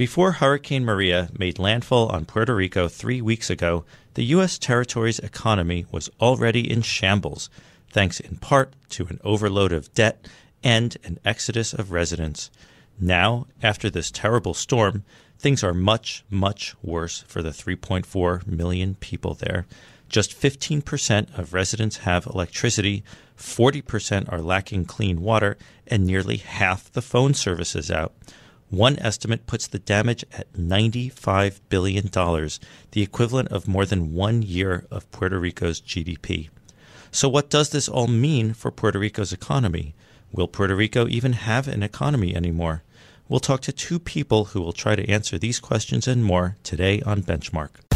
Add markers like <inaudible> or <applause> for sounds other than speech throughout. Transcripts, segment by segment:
Before Hurricane Maria made landfall on Puerto Rico three weeks ago, the U.S. territory's economy was already in shambles, thanks in part to an overload of debt and an exodus of residents. Now, after this terrible storm, things are much, much worse for the 3.4 million people there. Just 15% of residents have electricity, 40% are lacking clean water, and nearly half the phone service is out. One estimate puts the damage at $95 billion, the equivalent of more than one year of Puerto Rico's GDP. So, what does this all mean for Puerto Rico's economy? Will Puerto Rico even have an economy anymore? We'll talk to two people who will try to answer these questions and more today on Benchmark.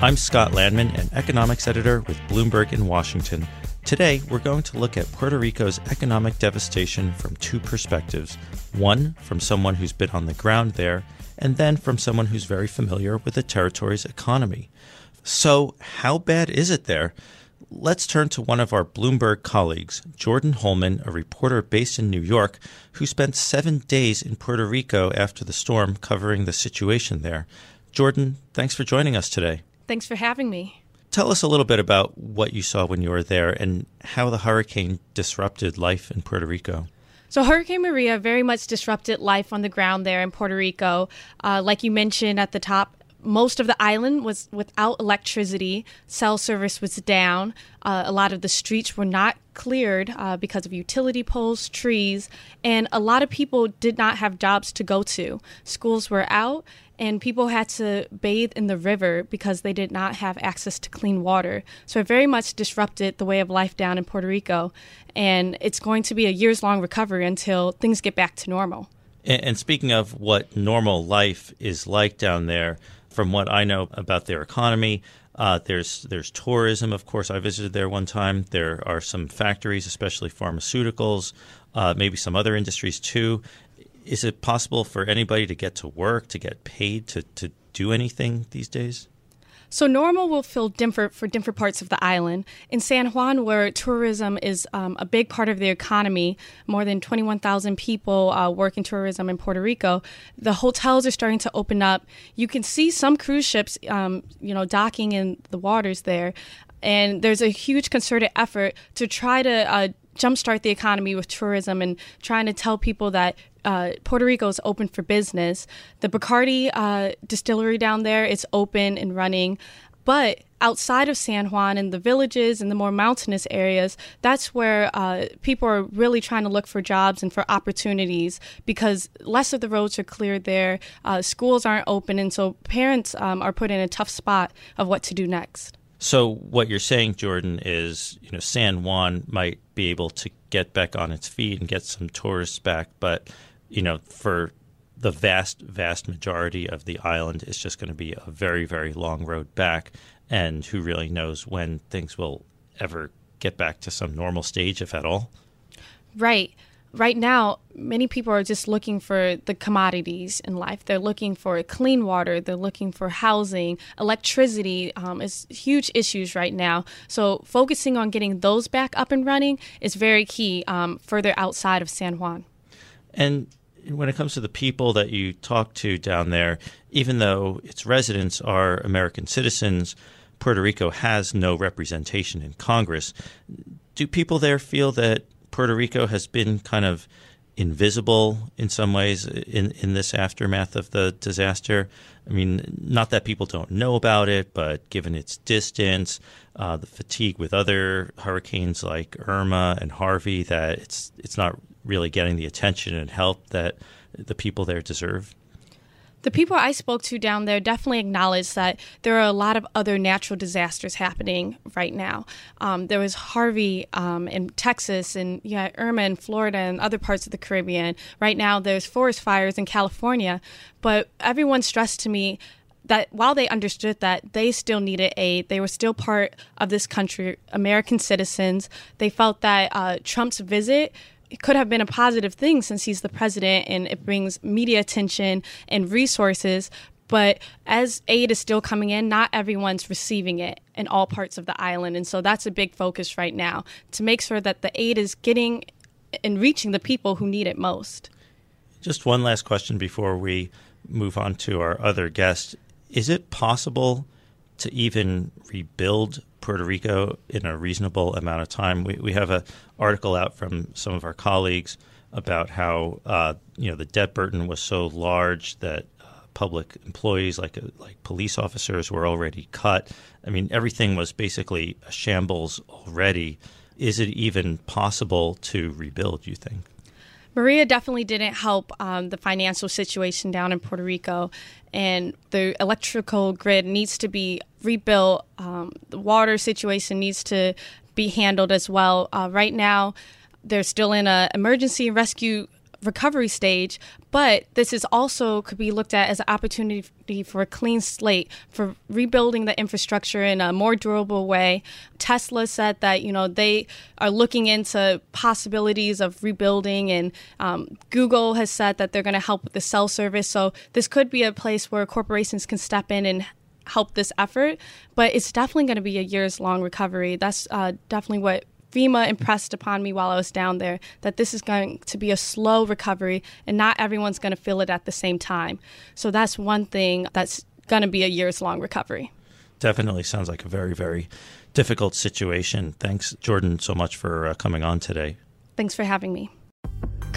I'm Scott Lanman, an economics editor with Bloomberg in Washington. Today, we're going to look at Puerto Rico's economic devastation from two perspectives one, from someone who's been on the ground there, and then from someone who's very familiar with the territory's economy. So, how bad is it there? Let's turn to one of our Bloomberg colleagues, Jordyn Holman, a reporter based in New York, who spent seven days in Puerto Rico after the storm covering the situation there. Jordyn, thanks for joining us today. Thanks for having me. Tell us a little bit about what you saw when you were there and how the hurricane disrupted life in Puerto Rico. So, Hurricane Maria very much disrupted life on the ground there in Puerto Rico. Uh, like you mentioned at the top, most of the island was without electricity. Cell service was down. Uh, a lot of the streets were not cleared uh, because of utility poles, trees, and a lot of people did not have jobs to go to. Schools were out, and people had to bathe in the river because they did not have access to clean water. So it very much disrupted the way of life down in Puerto Rico, and it's going to be a years long recovery until things get back to normal. And, speaking of what normal life is like down there, from what I know about their economy, uh, there's there's tourism, of course. I visited there one time. There are some factories, especially pharmaceuticals, uh, maybe some other industries too is it possible for anybody to get to work, to get paid, to, to do anything these days? So normal will feel different for different parts of the island. In San Juan, where tourism is um, a big part of the economy, more than 21,000 people uh, work in tourism in Puerto Rico. The hotels are starting to open up. You can see some cruise ships, um, you know, docking in the waters there, and there's a huge concerted effort to try to uh, jumpstart the economy with tourism and trying to tell people that uh, Puerto Rico is open for business. The Bacardi uh, distillery down there is open and running. But outside of San Juan and the villages and the more mountainous areas, that's where uh, people are really trying to look for jobs and for opportunities because less of the roads are cleared there. Uh, schools aren't open, and so parents um, are put in a tough spot of what to do next. So what you're saying, Jordyn, is you know San Juan might be able to get back on its feet and get some tourists back, but you know for the vast, vast majority of the island, it's just going to be a very, very long road back. And who really knows when things will ever get back to some normal stage, if at all? Right right now, many people are just looking for the commodities in life. They're looking for clean water, they're looking for housing, electricity um, is huge issues right now. So focusing on getting those back up and running is very key um, further outside of San Juan. And when it comes to the people that you talk to down there, even though its residents are American citizens, Puerto Rico has no representation in Congress. Do people there feel that Puerto Rico has been kind of invisible in some ways in, in this aftermath of the disaster. I mean, not that people don't know about it, but given its distance, uh, the fatigue with other hurricanes like Irma and Harvey, that it's it's not really getting the attention and help that the people there deserve. the people I spoke to down there definitely acknowledged that there are a lot of other natural disasters happening right now. Um, there was Harvey um, in Texas, and yeah, Irma in Florida, and other parts of the Caribbean. Right now, there's forest fires in California. But everyone stressed to me that while they understood that they still needed aid, they were still part of this country, American citizens. They felt that uh, Trump's visit it could have been a positive thing since he's the president and it brings media attention and resources. But as aid is still coming in, not everyone's receiving it in all parts of the island. And so that's a big focus right now to make sure that the aid is getting and reaching the people who need it most. Just one last question before we move on to our other guest. Is it possible to even rebuild Puerto Rico in a reasonable amount of time. We, we have an article out from some of our colleagues about how uh, you know the debt burden was so large that uh, public employees like uh, like police officers were already cut. I mean, everything was basically a shambles already. Is it even possible to rebuild? You think? Maria definitely didn't help um, the financial situation down in Puerto Rico, and the electrical grid needs to be rebuilt. Um, the water situation needs to be handled as well. Uh, right now, they're still in an emergency rescue recovery stage, but this is also could be looked at as an opportunity for a clean slate for rebuilding the infrastructure in a more durable way. Tesla said that you know they are looking into possibilities of rebuilding, and um, Google has said that they're going to help with the cell service. So this could be a place where corporations can step in and help this effort, but it's definitely going to be a years long recovery. That's uh, definitely what FEMA impressed upon me while I was down there that this is going to be a slow recovery and not everyone's going to feel it at the same time. So that's one thing that's going to be a years long recovery. Definitely sounds like a very, very difficult situation. Thanks, Jordyn, so much for uh, coming on today. Thanks for having me.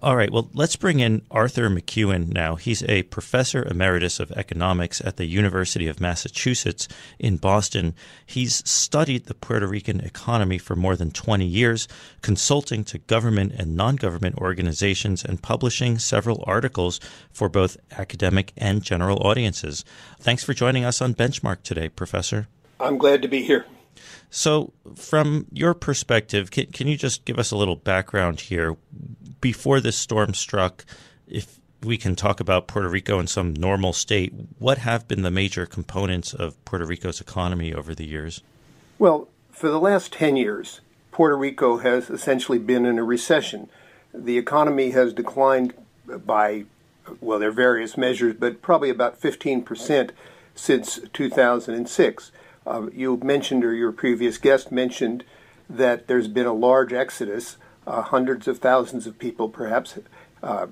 All right, well, let's bring in Arthur MacEwan now. He's a professor emeritus of economics at the University of Massachusetts in Boston. He's studied the Puerto Rican economy for more than 20 years, consulting to government and non government organizations and publishing several articles for both academic and general audiences. Thanks for joining us on Benchmark today, Professor. I'm glad to be here. So, from your perspective, can, can you just give us a little background here? Before this storm struck, if we can talk about Puerto Rico in some normal state, what have been the major components of Puerto Rico's economy over the years? Well, for the last 10 years, Puerto Rico has essentially been in a recession. The economy has declined by, well, there are various measures, but probably about 15% since 2006. Uh, you mentioned, or your previous guest mentioned, that there's been a large exodus, uh, hundreds of thousands of people, perhaps uh,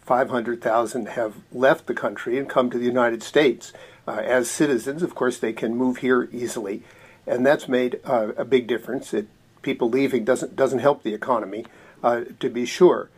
500,000, have left the country and come to the United States. Uh, as citizens, of course, they can move here easily, and that's made uh, a big difference. It, people leaving doesn't, doesn't help the economy, uh, to be sure.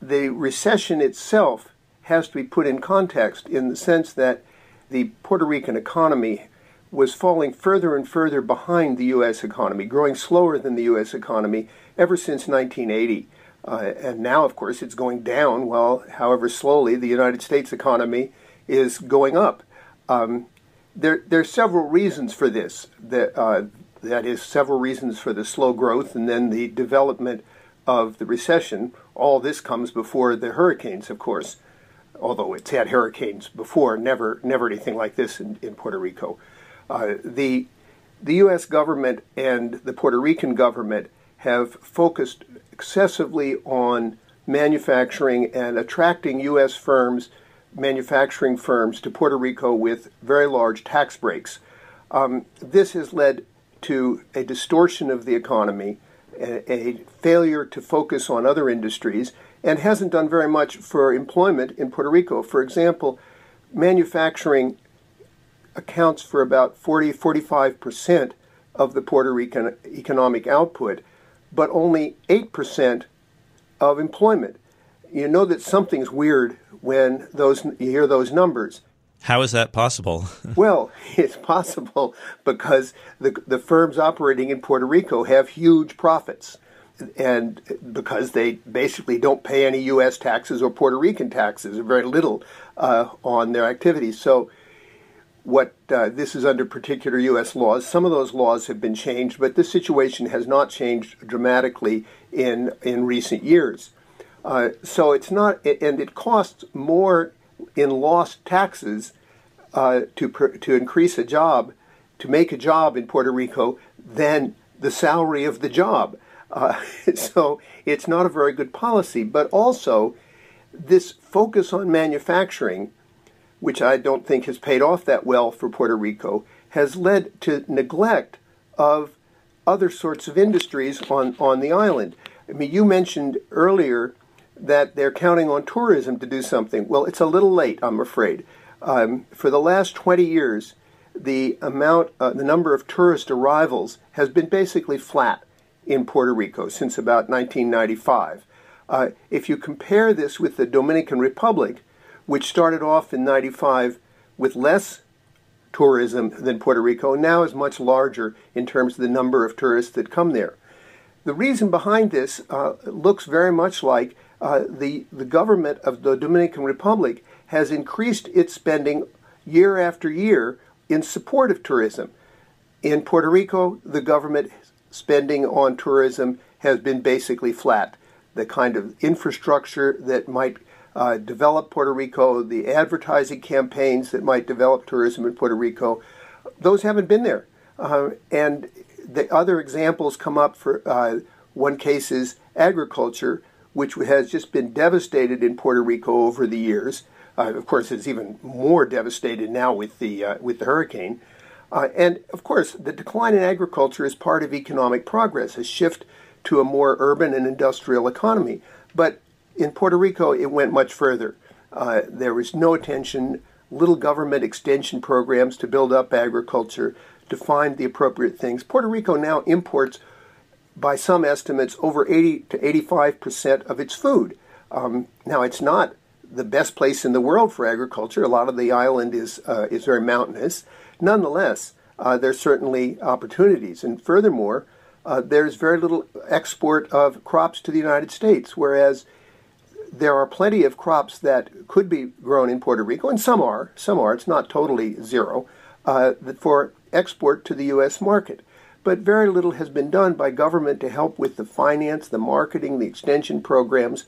The recession itself has to be put in context in the sense that the Puerto Rican economy was falling further and further behind the U.S. economy, growing slower than the U.S. economy ever since 1980. Uh, and now, of course, it's going down, while, however slowly, the United States economy is going up. Um, there, there are several reasons for this. That, uh, that is, several reasons for the slow growth and then the development of the recession. All this comes before the hurricanes, of course, although it's had hurricanes before, never, never anything like this in, in Puerto Rico. Uh, the the U.S. government and the Puerto Rican government have focused excessively on manufacturing and attracting U.S. firms, manufacturing firms, to Puerto Rico with very large tax breaks. Um, this has led to a distortion of the economy, a, a, failure to focus on other industries, and hasn't done very much for employment in Puerto Rico. For example, manufacturing accounts for about 40 45% of the Puerto Rican economic output, but only 8% of employment. You know that something's weird when those you hear those numbers. How is that possible? <laughs> well, <laughs> it's possible because the, the firms operating in Puerto Rico have huge profits. And because they basically don't pay any U.S. taxes or Puerto Rican taxes, or very little uh, on their activities. So what uh, this is under particular U.S. laws. Some of those laws have been changed, but this situation has not changed dramatically in in recent years. Uh, so it's not, and it costs more in lost taxes uh, to to increase a job, to make a job in Puerto Rico than the salary of the job. Uh, <laughs> so it's not a very good policy. But also, this focus on manufacturing which I don't think has paid off that well for Puerto Rico, has led to neglect of other sorts of industries on, on the island. I mean, you mentioned earlier that they're counting on tourism to do something. Well, it's a little late, I'm afraid. Um, for the last 20 years, the amount, uh, the number of tourist arrivals has been basically flat in Puerto Rico since about 1995. Uh, if you compare this with the Dominican Republic, which started off in 95 with less tourism than Puerto Rico, and now is much larger in terms of the number of tourists that come there. The reason behind this uh, looks very much like uh, the, the government of the Dominican Republic has increased its spending year after year in support of tourism. In Puerto Rico, the government spending on tourism has been basically flat. The kind of infrastructure that might uh, develop Puerto Rico, the advertising campaigns that might develop tourism in Puerto Rico, those haven't been there. Uh, and the other examples come up for uh, one case is agriculture, which has just been devastated in Puerto Rico over the years. Uh, of course, it's even more devastated now with the uh, with the hurricane. Uh, and of course, the decline in agriculture is part of economic progress, a shift to a more urban and industrial economy. But in Puerto Rico, it went much further. Uh, there was no attention, little government extension programs to build up agriculture, to find the appropriate things. Puerto Rico now imports, by some estimates, over 80 to 85 percent of its food. Um, now, it's not the best place in the world for agriculture. A lot of the island is uh, is very mountainous. Nonetheless, uh, there's certainly opportunities, and furthermore, uh, there's very little export of crops to the United States, whereas there are plenty of crops that could be grown in Puerto Rico, and some are. Some are. It's not totally zero uh, for export to the U.S. market. But very little has been done by government to help with the finance, the marketing, the extension programs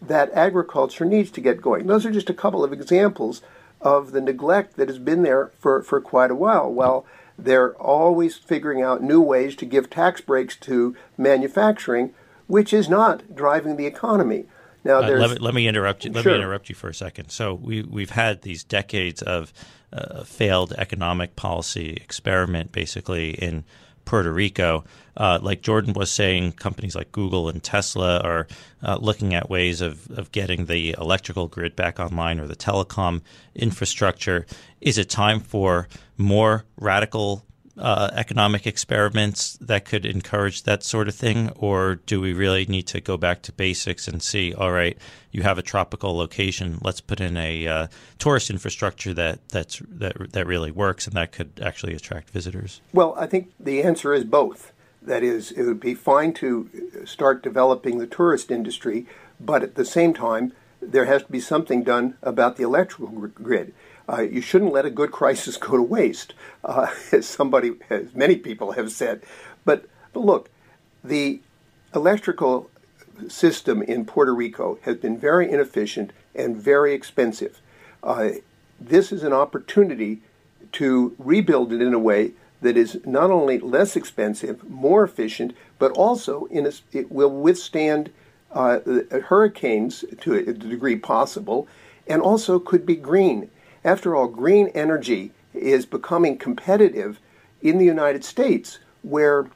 that agriculture needs to get going. Those are just a couple of examples of the neglect that has been there for, for quite a while. While they're always figuring out new ways to give tax breaks to manufacturing, which is not driving the economy. Now, uh, let, me, let, me, interrupt you. Let sure. me interrupt you for a second. So we we've had these decades of uh, failed economic policy experiment, basically in Puerto Rico. Uh, like Jordyn was saying, companies like Google and Tesla are uh, looking at ways of, of getting the electrical grid back online or the telecom infrastructure. Is it time for more radical uh, economic experiments that could encourage that sort of thing, or do we really need to go back to basics and see? All right, you have a tropical location. Let's put in a uh, tourist infrastructure that that's that that really works and that could actually attract visitors. Well, I think the answer is both. That is, it would be fine to start developing the tourist industry, but at the same time, there has to be something done about the electrical grid. Uh, you shouldn't let a good crisis go to waste, uh, <laughs> as somebody, as many people have said. But, but look, the electrical system in Puerto Rico has been very inefficient and very expensive. Uh, this is an opportunity to rebuild it in a way that is not only less expensive, more efficient, but also in a, it will withstand uh, hurricanes to a degree possible, and also could be green. After all, green energy is becoming competitive in the United States, where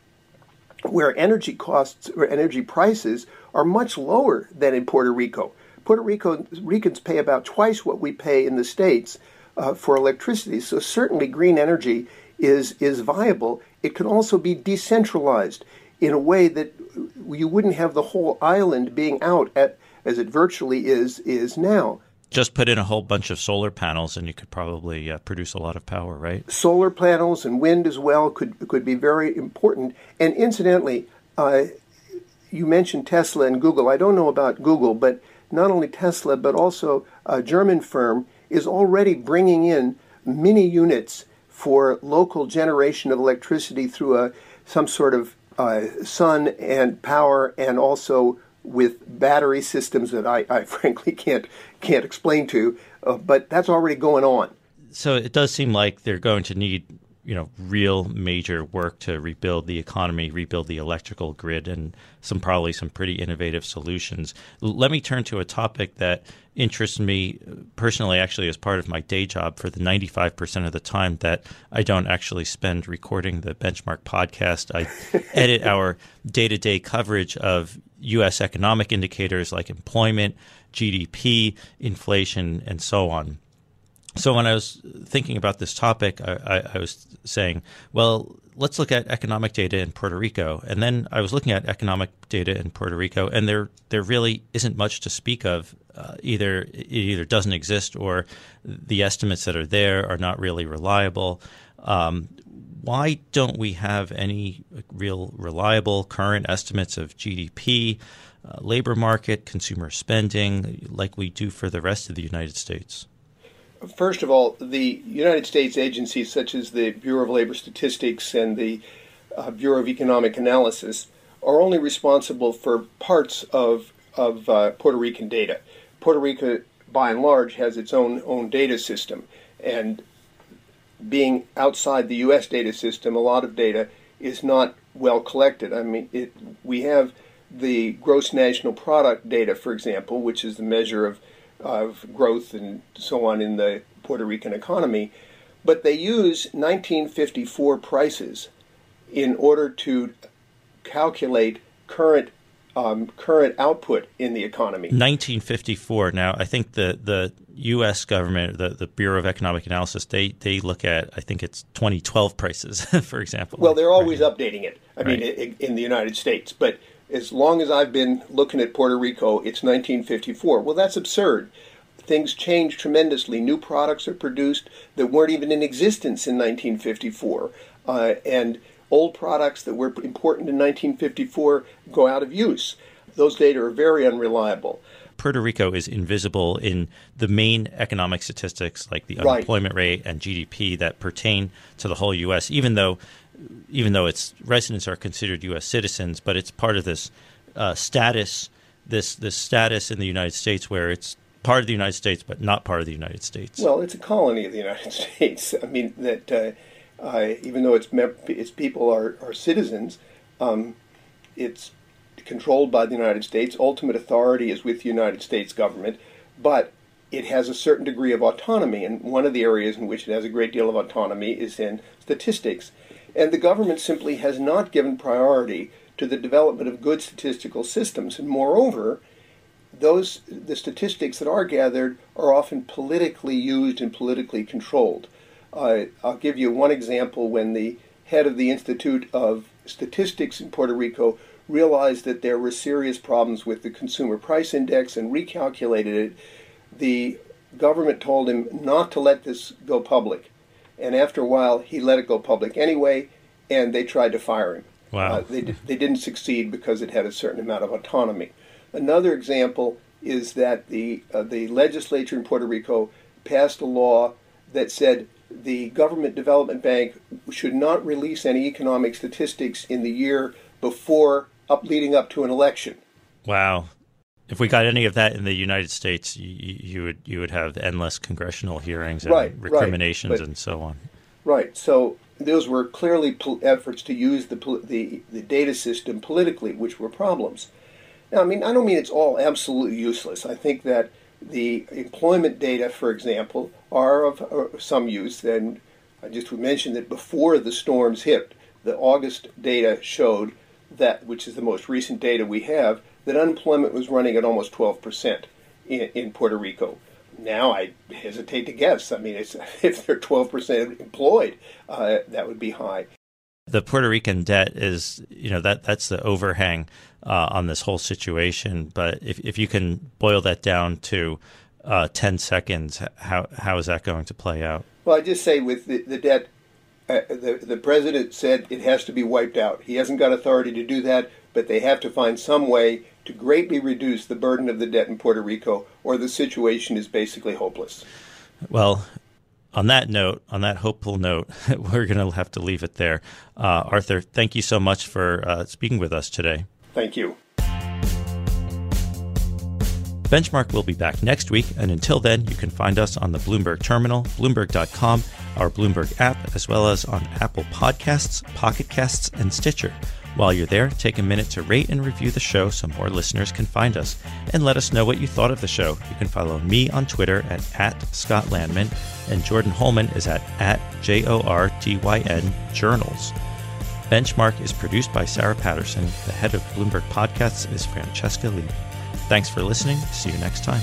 where energy costs or energy prices are much lower than in Puerto Rico. Puerto Rico Ricans pay about twice what we pay in the states uh, for electricity. So certainly green energy is is viable. It can also be decentralized in a way that you wouldn't have the whole island being out at as it virtually is is now. Just put in a whole bunch of solar panels, and you could probably uh, produce a lot of power, right? Solar panels and wind as well could could be very important. And incidentally, uh, you mentioned Tesla and Google. I don't know about Google, but not only Tesla, but also a German firm is already bringing in mini units for local generation of electricity through a some sort of uh, sun and power, and also with battery systems that I, I <laughs> frankly can't can't explain to. Uh, but that's already going on. So it does seem like they're going to need you know real major work to rebuild the economy, rebuild the electrical grid, and some probably some pretty innovative solutions. Let me turn to a topic that interests me uh, personally, actually, as part of my day job. For the ninety five percent of the time that I don't actually spend recording the Benchmark podcast, I <laughs> edit our day to day coverage of U.S. economic indicators like employment, GDP, inflation, and so on. So when I was thinking about this topic, I, I, I, was saying, well, let's look at economic data in Puerto Rico, and then I was looking at economic data in Puerto Rico, and there there really isn't much to speak of. Uh, either it either doesn't exist, or the estimates that are there are not really reliable. Um, why don't we have any real reliable current estimates of GDP, uh, labor market, consumer spending, like we do for the rest of the United States? First of all, the United States agencies such as the Bureau of Labor Statistics and the uh, Bureau of Economic Analysis are only responsible for parts of, of uh, Puerto Rican data. Puerto Rico, by and large, has its own, own data system. And being outside the U.S. data system, a lot of data is not well collected. I mean, it, we have the gross national product data, for example, which is the measure of of growth and so on in the Puerto Rican economy, but they use 1954 prices in order to calculate current um, current output in the economy. 1954. Now, I think the the U.S. government, the, the Bureau of Economic Analysis, they they look at I think it's 2012 prices, <laughs> for example. Well, they're always right. updating it. I right. mean, in, in the United States, but as long as I've been looking at Puerto Rico, it's 1954. Well, that's absurd. Things change tremendously. New products are produced that weren't even in existence in 1954. Uh, and old products that were important in 1954 go out of use. Those data are very unreliable. Puerto Rico is invisible in the main economic statistics like the unemployment right. rate and GDP that pertain to the whole U.S., even though even though its residents are considered U.S. citizens, but it's part of this uh, status, this this status in the United States where it's part of the United States but not part of the United States. Well, it's a colony of the United <laughs> States. I mean that uh, even though its its people are are citizens, um, it's controlled by the United States. Ultimate authority is with the United States government, but it has a certain degree of autonomy, and one of the areas in which it has a great deal of autonomy is in statistics. And the government simply has not given priority to the development of good statistical systems. And moreover, those the statistics that are gathered are often politically used and politically controlled. Uh, I'll give you one example when the head of the Institute of Statistics in Puerto Rico realized that there were serious problems with the consumer price index and recalculated it. The government told him not to let this go public and after a while he let it go public anyway, and they tried to fire him. Wow. Uh, they, they didn't succeed because it had a certain amount of autonomy. Another example is that the, uh, the legislature in Puerto Rico passed a law that said the Government Development Bank should not release any economic statistics in the year before up leading up to an election. Wow if we got any of that in the United States, you, you would you would have endless congressional hearings and right, recriminations right. But, and so on. Right. So those were clearly pol- efforts to use the, the the data system politically, which were problems. Now, I mean, I don't mean it's all absolutely useless. I think that the employment data, for example, are of uh, some use. And I just would mention that before the storms hit, the August data showed that, which is the most recent data we have, that unemployment was running at almost 12% in, in Puerto Rico. now I hesitate to guess. I mean, <laughs> if they're 12% employed, uh, that would be high. The Puerto Rican debt is, you know, that that's the overhang uh, on this whole situation. But if if you can boil that down to uh, 10 seconds, how how is that going to play out? Well, I just say with the, the debt, uh, the the president said it has to be wiped out. He hasn't got authority to do that, but they have to find some way to greatly reduce the burden of the debt in Puerto Rico, or the situation is basically hopeless. Well, on that note, on that hopeful note, <laughs> we're going to have to leave it there. Uh, Arthur, thank you so much for uh, speaking with us today. Thank you. Benchmark will be back next week, and until then, you can find us on the Bloomberg Terminal, Bloomberg.com, our Bloomberg app, as well as on Apple Podcasts, Pocket Casts, and Stitcher. While you're there, take a minute to rate and review the show so more listeners can find us. And let us know what you thought of the show. You can follow me on Twitter at, at Scott Lanman, and Jordyn Holman is at, at J O R D Y N Journals. Benchmark is produced by Sarah Patterson. The head of Bloomberg Podcasts is Francesca Lee. Thanks for listening. See you next time.